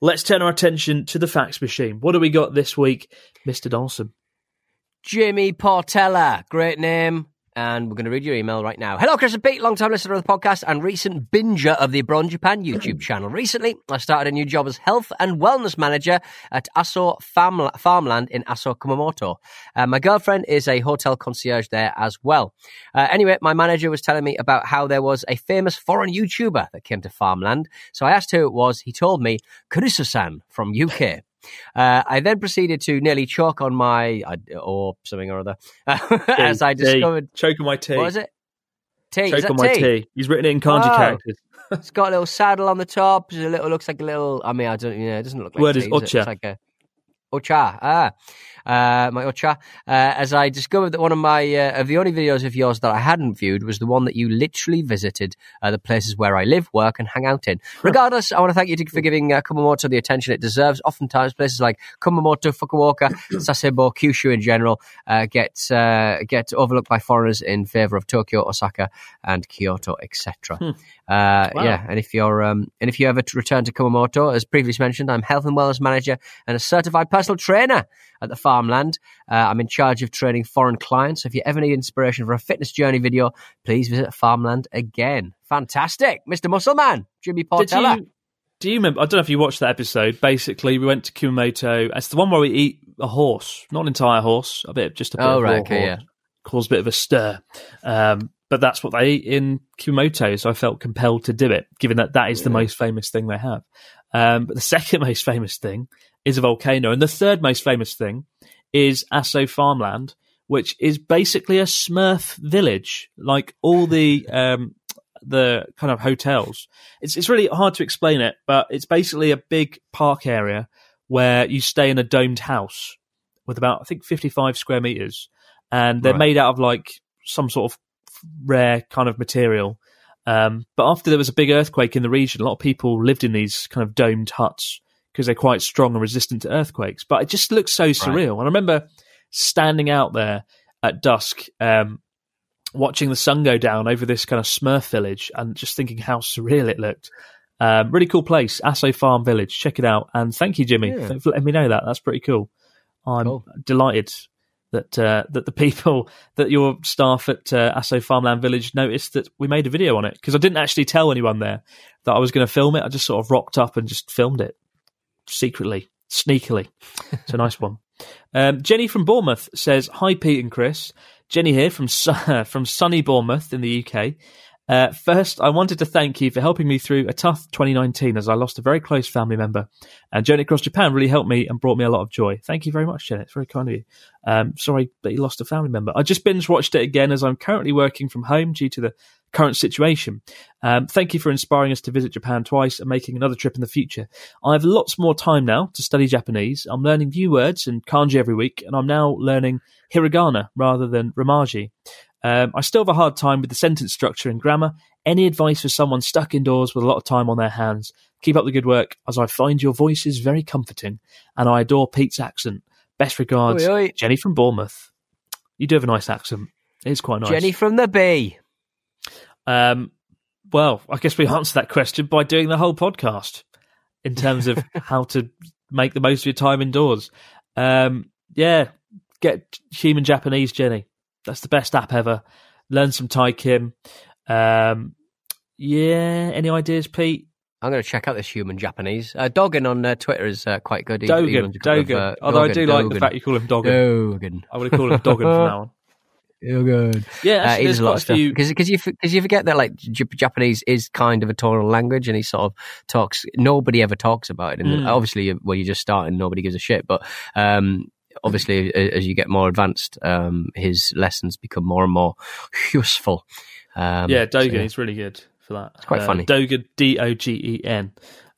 Let's turn our attention to the fax machine. What do we got this week, Mr. Dawson? Jimmy Portella, great name. And we're going to read your email right now. Hello, Chris and Pete, long time listener of the podcast and recent binger of the Abroad Japan YouTube channel. Recently, I started a new job as health and wellness manager at Aso Farm- Farmland in Aso, Kumamoto. Uh, my girlfriend is a hotel concierge there as well. Uh, anyway, my manager was telling me about how there was a famous foreign YouTuber that came to Farmland. So I asked who it was. He told me, Kurisu-san from UK. Uh, I then proceeded to nearly choke on my uh, or something or other as I Tea. discovered. choke on my tea. What is it? Tea. Choke on my tea? tea. He's written it in kanji Wow. characters. It's got a little saddle on the top. It's a little looks like a little. I mean, I don't. You know, it doesn't look like. Word tea, is does it? ocha. It's like a ocha. Ah, uh, my ocha. Uh, as I discovered that one of my uh, of the only videos of yours that I hadn't viewed was the one that you literally visited uh, the places where I live, work, and hang out in. Regardless, I want to thank you for giving uh, Kumamoto the attention it deserves. Oftentimes, places like Kumamoto, Fukuoka, Sasebo, Kyushu in general uh, get uh, get overlooked by foreigners in favor of Tokyo, Osaka, and Kyoto, etc. Uh, Wow. Yeah, and if you're um, and if you ever return to Kumamoto, as previously mentioned, I'm health and wellness manager and a certified personal trainer at the farmland. Uh, I'm in charge of training foreign clients. So if you ever need inspiration for a fitness journey video, please visit Farmland again. Fantastic, Mr. Muscleman, Jimmy Portella. you, do you remember? I don't know if you watched that episode. Basically, we went to Kumamoto. It's the one where we eat a horse, not an entire horse, a bit, just a bit Oh, of right, okay, horse. Caused a bit of a stir. Um, but that's what they eat in Kumamoto, so I felt compelled to do it, given that that is the most famous thing they have. Um, but the second most famous thing is a volcano, and the third most famous thing is Aso Farmland, which is basically a Smurf village. Like all the um, the kind of hotels. It's it's really hard to explain it, but it's basically a big park area where you stay in a domed house with about I think 55 square meters, and they're Right. made out of like some sort of rare kind of material. Um, but after there was a big earthquake in the region, a lot of people lived in these kind of domed huts because they're quite strong and resistant to earthquakes. But it just looks so surreal. And I remember standing out there at dusk, um, watching the sun go down over this kind of Smurf village, and just thinking how surreal it looked. Um, really cool place, Aso Farm Village. Check it out. And thank you, Jimmy, Yeah. for letting me know that. That's pretty cool. I'm Cool. delighted that uh, that the people that your staff at uh, Aso Farmland Village noticed that we made a video on it because I didn't actually tell anyone there that I was going to film it. I just sort of rocked up and just filmed it secretly, sneakily. It's a nice one. Um, Jenny from Bournemouth says, "Hi Pete and Chris. Jenny here from from sunny Bournemouth in the UK. Uh, first, I wanted to thank you for helping me through a tough 2019 as I lost a very close family member. And Journey Across Japan really helped me and brought me a lot of joy. Thank you very much, Jenny. It's very kind of you. Um, sorry that you lost a family member. I just binge watched it again as I'm currently working from home due to the current situation. Um, thank you for inspiring us to visit Japan twice and making another trip in the future. I have lots more time now to study Japanese. I'm learning new words and kanji every week, and I'm now learning hiragana rather than romaji. Um, I still have a hard time with the sentence structure and grammar. Any advice for someone stuck indoors with a lot of time on their hands? Keep up the good work, as I find your voice is very comforting, and I adore Pete's accent. Best regards, Oi, oi. Jenny from Bournemouth. You do have a nice accent. It is quite nice. Jenny from the B. Um, well, I guess we answered that question by doing the whole podcast in terms of how to make the most of your time indoors. Um, yeah, get Human Japanese, Jenny. That's the best app ever. Learn some Tae Kim. Um, yeah, any ideas, Pete? I'm going to check out this human Japanese. Uh, Dogan on uh, Twitter is uh, quite good. He- he Dogan, runs a couple of, uh, Although I do like the fact you call him Dogan. Dogan. I would have called him Dogan from now on. Dogan. Yeah, Uh, actually, he there's a quite of stuff few- because because you because you forget that like J- Japanese is kind of a tonal language, and he sort of talks. Nobody ever talks about it, and Mm. obviously when you're just start and nobody gives a shit. But um, obviously, as you get more advanced, um, his lessons become more and more useful. Um, yeah, so, Dogen. He's really good for that. It's quite funny. Dogen, D O G E N.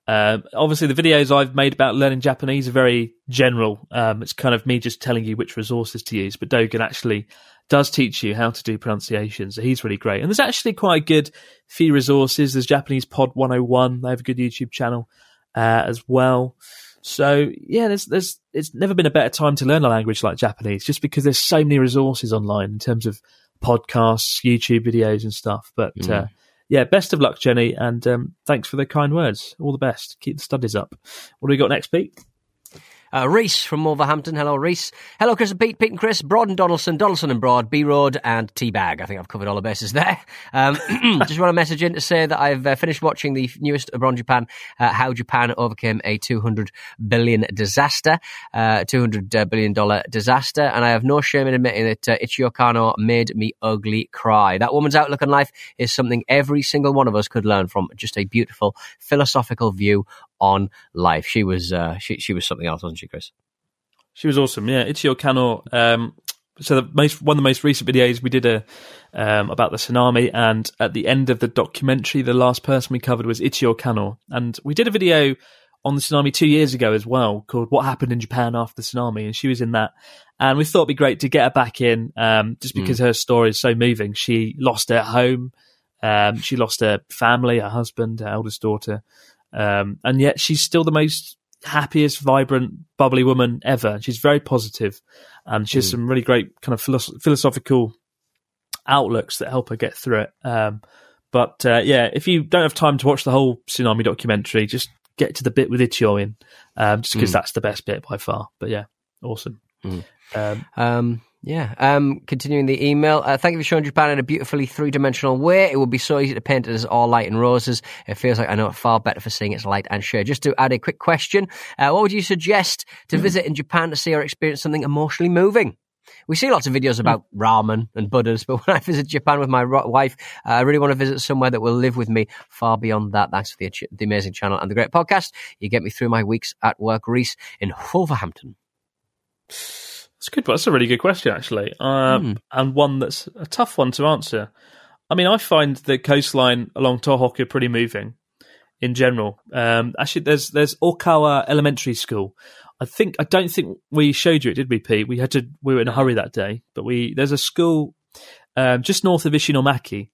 Um, obviously, the videos I've made about learning Japanese are very general. Um, it's kind of me just telling you which resources to use, but Dogen actually does teach you how to do pronunciation. So he's really great. And there's actually quite a good few resources. There's Japanese Pod 101. They have a good YouTube channel uh, as well. So yeah, there's there's it's never been a better time to learn a language like Japanese, just because there's so many resources online in terms of podcasts, YouTube videos, and stuff. But uh, yeah, best of luck, Jenny, and um, thanks for the kind words. All the best. Keep the studies up. What do we got next, Pete? Uh, Reese from Wolverhampton. Hello, Reese. Hello, Chris and Pete, Pete and Chris, Broad and Donaldson, Donaldson and Broad, B Road and Teabag. I think I've covered all the bases there. Um, just want to message in to say that I've uh, finished watching the newest Abroad Japan, uh, How Japan Overcame a 200 billion disaster, uh, 200 uh, billion dollar disaster, and I have no shame in admitting that uh, Ichio Kano made me ugly cry. That woman's outlook on life is something every single one of us could learn from. Just a beautiful philosophical view on life. She was uh, she she was something else, wasn't she, Chris? She was awesome. Yeah, Ichio Kano. Um, so the most one of the most recent videos we did a um, about the tsunami, and at the end of the documentary, the last person we covered was Ichio Kano, and we did a video on the tsunami two years ago as well called "What Happened in Japan After the Tsunami," and she was in that. And we thought it'd be great to get her back in, um, just because mm. her story is so moving. She lost her home, um, she lost her family, her husband, her eldest daughter, um, and yet she's still the most happiest, vibrant, bubbly woman ever. She's very positive, and she has mm. some really great kind of philosophical outlooks that help her get through it. Um, but uh, yeah, if you don't have time to watch the whole tsunami documentary, just get to the bit with Ichio in, um, just because mm. that's the best bit by far. But yeah, awesome. Mm. Um, um, yeah. Um, continuing the email. Uh, thank you for showing Japan in a beautifully three dimensional way. It would be so easy to paint it as all light and roses. It feels like I know it far better for seeing its light and shade. Just to add a quick question, uh, what would you suggest to hmm. visit in Japan to see or experience something emotionally moving? We see lots of videos about mm. ramen and Buddhas, but when I visit Japan with my wife, uh, I really want to visit somewhere that will live with me far beyond that. Thanks for the, the amazing channel and the great podcast. You get me through my weeks at work, Reese, in Wolverhampton. That's good. That's a really good question, actually, um, mm. and one that's a tough one to answer. I mean, I find the coastline along Tohoku pretty moving in general. Um, actually, there's there's Okawa Elementary School. I think I don't think we showed you it, did we, Pete? We had to. We were in a hurry that day, but we there's a school um, just north of Ishinomaki,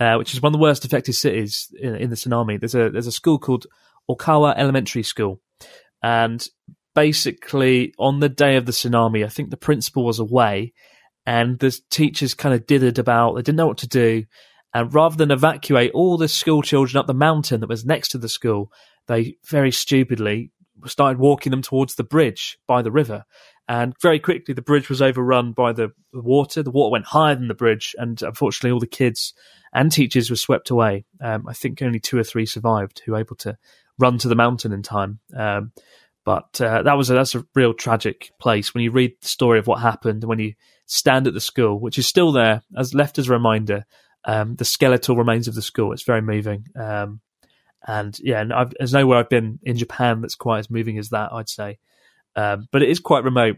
uh, which is one of the worst affected cities in, in the tsunami. There's a there's a school called Okawa Elementary School, and basically on the day of the tsunami, I think the principal was away and the teachers kind of dithered about, they didn't know what to do. And rather than evacuate all the school children up the mountain that was next to the school, they very stupidly started walking them towards the bridge by the river. And very quickly, the bridge was overrun by the water. The water went higher than the bridge, and unfortunately, all the kids and teachers were swept away. Um, I think only two or three survived who were able to run to the mountain in time. Um, but uh, that was a, that's a real tragic place when you read the story of what happened. When you stand at the school, which is still there, as left as a reminder, um, the skeletal remains of the school. It's very moving. Um, and yeah, and I've, there's nowhere I've been in Japan that's quite as moving as that. I'd say, um, but it is quite remote,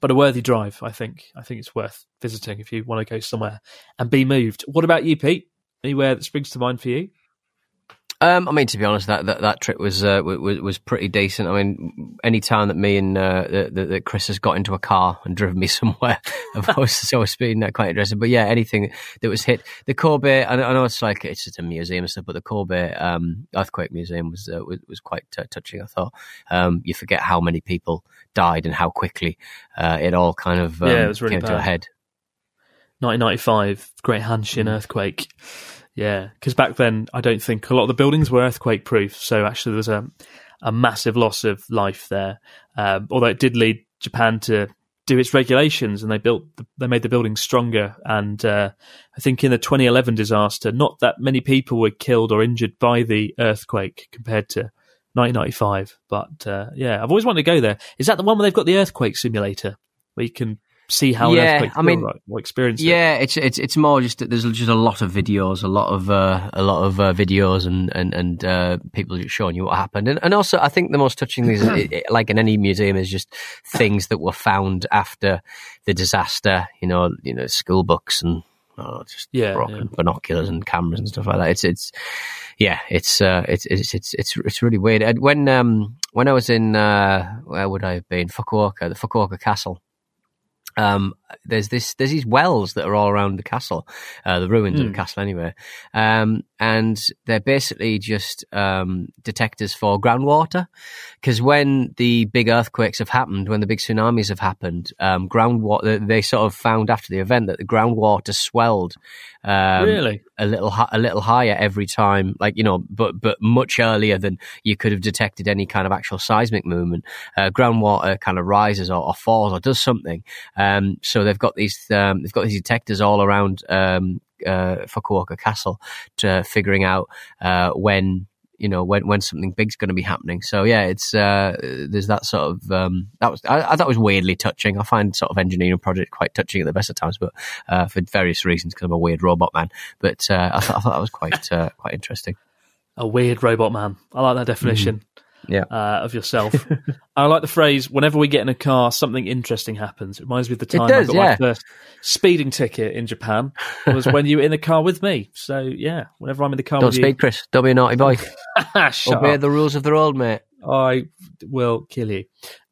but a worthy drive. I think. I think it's worth visiting if you want to go somewhere and be moved. What about you, Pete? Anywhere that springs to mind for you? Um, I mean, to be honest, that that, that trip was, uh, was was pretty decent. I mean, any time that me and uh, that, Chris has got into a car and driven me somewhere, I've always, always been uh, quite interested. But yeah, anything that was hit, the Kobe, I, I know it's like it's just a museum and stuff, but the Kobe um, earthquake museum was uh, was, was, quite uh, touching. I thought um, you forget how many people died and how quickly uh, it all kind of um, yeah, it was really came bad. to a head. 1995, Great Hanshin mm. earthquake. Yeah, because back then I don't think a lot of the buildings were earthquake proof. So actually, there was a a massive loss of life there. Um, although it did lead Japan to do its regulations, and they built the, they made the buildings stronger. And uh, I think in the 2011 disaster, not that many people were killed or injured by the earthquake compared to 1995. But uh, yeah, I've always wanted to go there. Is that the one where they've got the earthquake simulator where you can see how yeah, I mean, right, experience. Yeah, it. it's it's it's more just there's just a lot of videos, a lot of uh, a lot of uh, videos, and and and uh, people showing you what happened, and and also I think the most touching thing is, it, it, like in any museum, is just things that were found after the disaster. You know, you know, school books and oh, just yeah, broken yeah. binoculars and cameras and stuff like that. It's it's yeah, it's uh, it's it's it's it's it's really weird. And when um when I was in uh, where would I have been Fukuoka, the Fukuoka Castle um, there's this there's these wells that are all around the castle, uh, the ruins mm. of the hmm. castle anyway, um, and they're basically just um, detectors for groundwater. Because when the big earthquakes have happened, when the big tsunamis have happened, um, groundwater they sort of found after the event that the groundwater swelled um, really a little a little higher every time, like you know, but but much earlier than you could have detected any kind of actual seismic movement. Uh, groundwater kind of rises or, or, falls or does something. Um, so they've got these um, they've got these detectors all around um, uh, Fukuoka Castle to figuring out uh, when you know when when something big's going to be happening. So yeah, it's uh, there's that sort of um, that was I, I thought was weirdly touching. I find sort of engineering project quite touching at the best of times, but uh, for various reasons because I'm a weird robot man. But uh, I, thought, I thought that was quite uh, quite interesting. A weird robot man. I like that definition. Yeah. uh, of yourself. I like the phrase, whenever we get in a car, something interesting happens. It reminds me of the time does, I got yeah. my first speeding ticket in Japan was when you were in the car with me. So, yeah, whenever I'm in the car Don't with speed, Chris. Don't be a naughty boy. shut Obey up. the rules of the road, mate. I will kill you.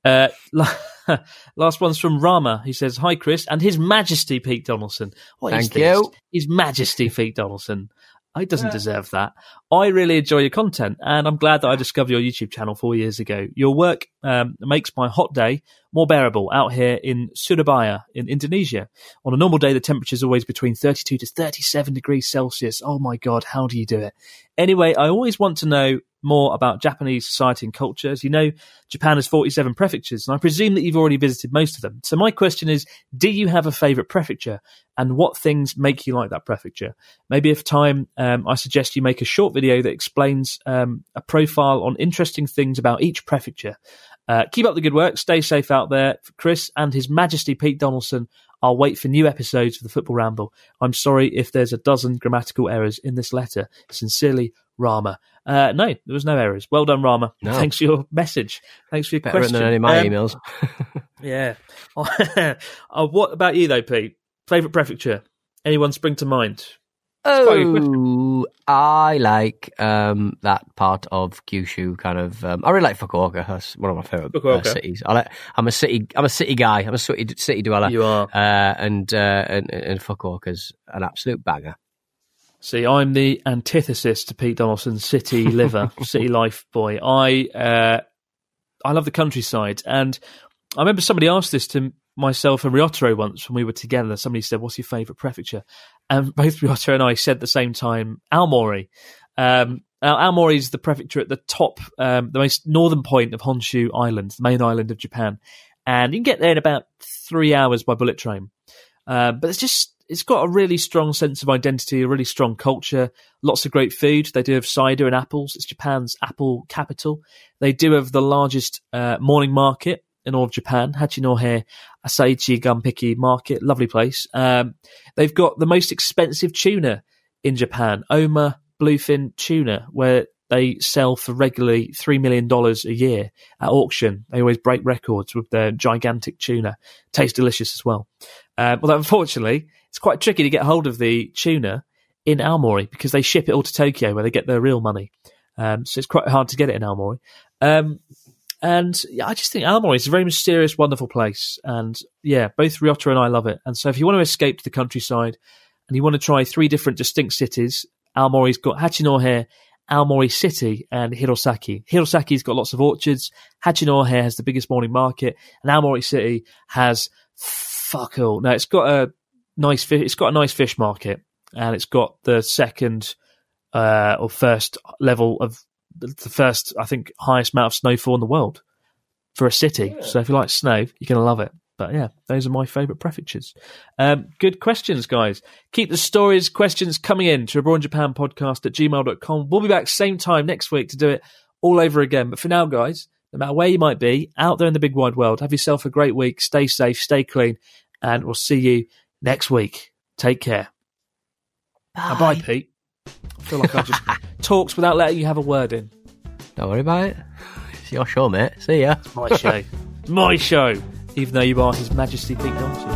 Uh, last one's from Rama. He says, Hi, Chris, and His Majesty Pete Donaldson. What is Thank this? you. His Majesty Pete Donaldson. He doesn't deserve that. I really enjoy your content, and I'm glad that I discovered your YouTube channel four years ago. Your work um, makes my hot day more bearable out here in Surabaya in Indonesia. On a normal day, the temperature is always between 32 to 37 degrees Celsius. Oh my God, how do you do it? Anyway, I always want to know more about Japanese society and culture. As you know, Japan has 47 prefectures, and I presume that you've already visited most of them. So my question is, do you have a favourite prefecture, and what things make you like that prefecture? Maybe if time, um, I suggest you make a short video that explains um, a profile on interesting things about each prefecture. Uh, keep up the good work. Stay safe out there. For Chris and His Majesty Pete Donaldson, I'll wait for new episodes of the Football Ramble. I'm sorry if there's a dozen grammatical errors in this letter. Sincerely, Rama. Uh, no, there was no errors. Well done, Rama. No. Thanks for your message. Thanks for your Better question. than any of my Um, emails. Yeah. uh, what about you, though, Pete? Favourite prefecture? Anyone spring to mind? Quite a good question. Oh, I like um, that part of Kyushu. Kind of, um, I really like Fukuoka. That's one of my favorite uh, cities. I like. I'm a city. I'm a city guy. I'm a city city dweller. You are. Uh, and, uh, and and Fukuoka's an absolute banger. See, I'm the antithesis to Pete Donaldson, city liver, city life boy. I uh, I love the countryside, and I remember somebody asked this to myself and Ryotaro once when we were together. Somebody said, "What's your favourite prefecture?" And both Ryotaro and I said at the same time, Aomori. Um, Aomori is the prefecture at the top, um, the most northern point of Honshu Island, the main island of Japan, and you can get there in about three hours by bullet train. Uh, but it's just it's got a really strong sense of identity, a really strong culture, lots of great food. They do have cider and apples. It's Japan's apple capital. They do have the largest uh, morning market in all of Japan, Hachinohe Asaichi Gunpiki Market. Lovely place. Um, they've got the most expensive tuna in Japan, Oma Bluefin Tuna, where they sell for regularly $3 million a year at auction. They always break records with their gigantic tuna. Tastes delicious as well. Uh, but unfortunately, it's quite tricky to get hold of the tuna in Aomori because they ship it all to Tokyo where they get their real money. Um, so it's quite hard to get it in Aomori. Um, and yeah, I just think Aomori is a very mysterious, wonderful place. And yeah, both Ryota and I love it. And so if you want to escape to the countryside and you want to try three different distinct cities, Aomori's got Hachinohe, Aomori City, and Hirosaki. Hirosaki's got lots of orchards. Hachinohe has the biggest morning market, and Aomori City has fuck all. No, it's got a nice fish. It's got a nice fish market, and it's got the second uh, or first level of the first, I think, highest amount of snowfall in the world for a city. So if you like snow, you're going to love it. But yeah, those are my favourite prefectures. Um, good questions, guys. Keep the stories, questions coming in to Abroad Japan podcast at gmail.com. We'll be back same time next week to do it all over again. But for now, guys, no matter where you might be, out there in the big wide world, have yourself a great week. Stay safe, stay clean, and we'll see you next week. Take care. Bye, bye Pete. I feel like I just talks without letting you have a word in. Don't worry about it. It's your show, mate. See ya. My show. My show. Even though you are His Majesty Pete Johnson.